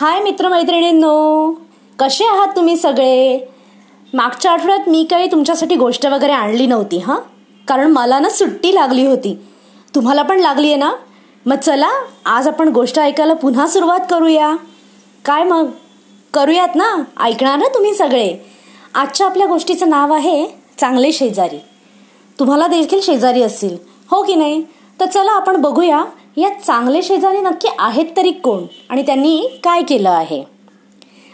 हाय मित्रमैत्रिणींनो कसे आहात तुम्ही सगळे? मागच्या आठवड्यात मी काही तुमच्यासाठी गोष्ट वगैरे आणली नव्हती हां? कारण मला ना सुट्टी लागली होती. तुम्हाला पण लागली आहे ना? मग चला आज आपण गोष्ट ऐकायला पुन्हा सुरुवात करूया. काय मग? करूयात ना? ऐकणार ना तुम्ही सगळे? आजच्या आपल्या गोष्टीचं नाव आहे चांगले शेजारी. तुम्हाला देखील शेजारी असतील हो की नाही? तर चला आपण बघूया या चांगले शेजारी नक्की आहेत तरी कोण? आणि त्यांनी काय केलं आहे?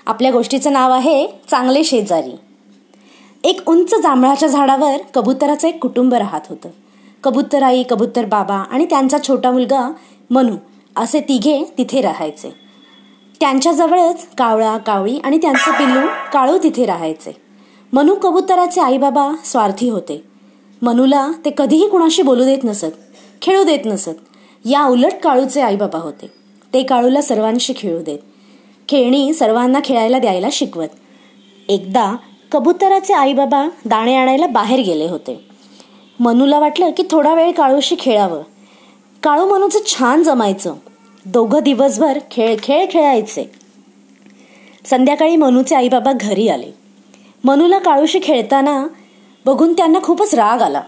आपल्या गोष्टीचं नाव आहे चांगले शेजारी. एक उंच जांभळाच्या झाडावर कबुतराचं एक कुटुंब राहत होतं. कबुतर आई कबुतर बाबा आणि त्यांचा छोटा मुलगा मनू असे तिघे तिथे राहायचे. त्यांच्याजवळच कावळा कावळी आणि त्यांचे पिल्लू काळू तिथे राहायचे. मनू कबुतराचे आई बाबा स्वार्थी होते. मनूला ते कधीही कुणाशी बोलू देत नसत खेळू देत नसत या उलट काळूचे आईबाबा होते. ते काळूला सर्वांशी खेळू देत. खेळणी सर्वांना खेळायला द्यायला शिकवत. एकदा कबुतराचे आईबाबा दाणे आणायला बाहेर गेले होते. मनूला वाटलं की थोडा वेळ काळूशी खेळावं. काळू मनूचं छान जमायचं. दोघं दिवसभर खेळ खेळ खेळायचे. संध्याकाळी मनूचे आईबाबा घरी आले. मनूला काळूशी खेळताना बघून त्यांना खूपच राग आला.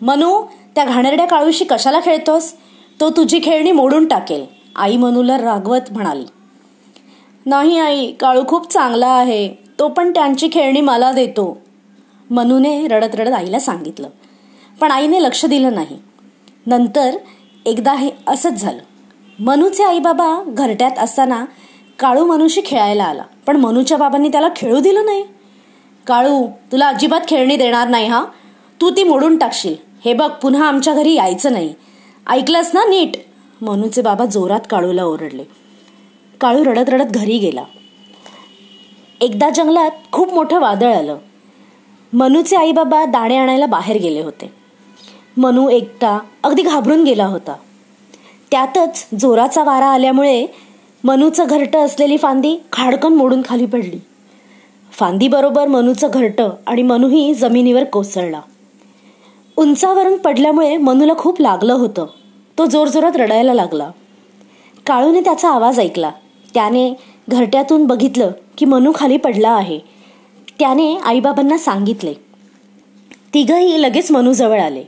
मनू त्या घाणेरड्या काळूशी कशाला खेळतोस? तो तुझी खेळणी मोडून टाकेल. आई मनूला रागवत म्हणाली. नाही आई काळू खूप चांगला आहे. तो पण त्यांची खेळणी मला देतो. मनूने रडत रडत आईला सांगितलं. पण आईने लक्ष दिलं नाही. नंतर एकदा हे असंच झालं. मनूचे आई बाबा घरट्यात असताना काळू मनूशी खेळायला आला. पण मनूच्या बाबांनी त्याला खेळू दिलं नाही. काळू तुला अजिबात खेळणी देणार नाही हा? तू ती मोडून टाकशील. हे बघ पुन्हा आमच्या घरी यायचं नाही. ऐकलंस ना नीट? मनूचे बाबा जोरात काळूला ओरडले. काळू रडत रडत घरी गेला. एकदा जंगलात खूप मोठं वादळ आलं. मनूचे आईबाबा दाणे आणायला बाहेर गेले होते. मनू एकटा अगदी घाबरून गेला होता. त्यातच जोराचा वारा आल्यामुळे मनूचं घरटं असलेली फांदी खाडकन मोडून खाली पडली. फांदीबरोबर मनूचं घरटं आणि मनूही जमिनीवर कोसळला. उंचावरून पडल्यामुळे मनूला खूप लागलं होतं. तो जोरजोरात रडायला लागला. काळूने त्याचा आवाज ऐकला. त्याने घरट्यातून बघितलं की मनू खाली पडला आहे. त्याने आईबाबांना सांगितले तिघंही लगेच मनूजवळ आले.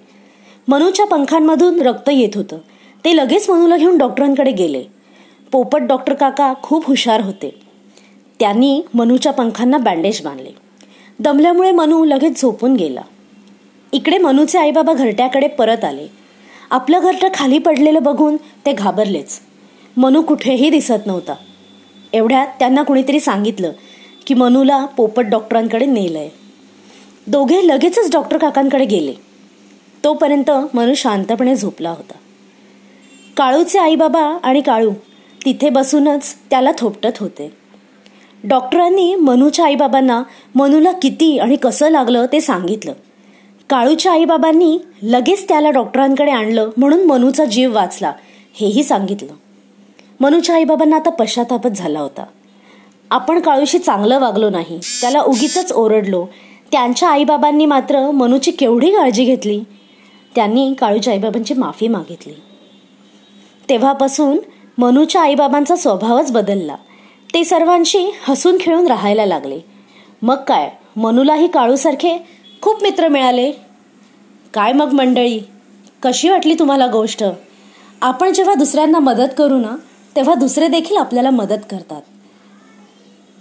मनूच्या पंखांमधून रक्त येत होतं. ते लगेच मनूला घेऊन डॉक्टरांकडे गेले. पोपट डॉक्टर काका खूप हुशार होते. त्यांनी मनूच्या पंखांना बँडेज बांधले. दमल्यामुळे मनू लगेच झोपून गेला. इकडे मनूचे आईबाबा घरट्याकडे परत आले. आपलं घरटं खाली पडलेलं बघून ते घाबरलेच. मनू कुठेही दिसत नव्हता. एवढ्यात त्यांना कुणीतरी सांगितलं की मनूला पोपट डॉक्टरांकडे नेलंय. दोघे लगेचच डॉक्टर काकांकडे गेले. तोपर्यंत मनू शांतपणे झोपला होता. काळूचे आईबाबा आणि काळू तिथे बसूनच त्याला थोपटत होते. डॉक्टरांनी मनूच्या आईबाबांना मनूला किती आणि कसं लागलं ते सांगितलं. काळूच्या आईबाबांनी लगेच त्याला डॉक्टरांकडे आणलं म्हणून मनूचा जीव वाचला हेही सांगितलं. मनूच्या आईबाबांना आता पश्चातापच झाला होता. आपण काळूशी चांगलं वागलो नाही त्याला उगीच ओरडलो. त्यांच्या आईबाबांनी मात्र मनूची केवढी काळजी घेतली? त्यांनी काळूच्या आईबाबांची माफी मागितली. तेव्हापासून मनूच्या आईबाबांचा स्वभावच बदलला. ते सर्वांशी हसून खेळून राहायला लागले. मग काय मनूलाही काळूसारखे खूप मित्र मिळाले. काय मग मंडळी? कशी वाटली तुम्हाला गोष्ट? आपण जेव्हा दुसऱ्यांना मदत करू ना तेव्हा दुसरे देखील आपल्याला मदत करतात.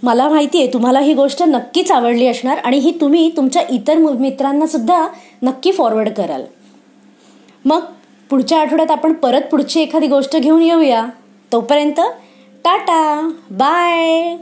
मला माहिती आहे तुम्हाला ही गोष्ट नक्कीच आवडली असणार आणि ही तुम्ही तुमच्या इतर मित्रांना सुद्धा नक्की फॉरवर्ड कराल. मग पुढच्या आठवड्यात आपण परत पुढची एखादी गोष्ट घेऊन येऊया. तोपर्यंत टाटा! बाय!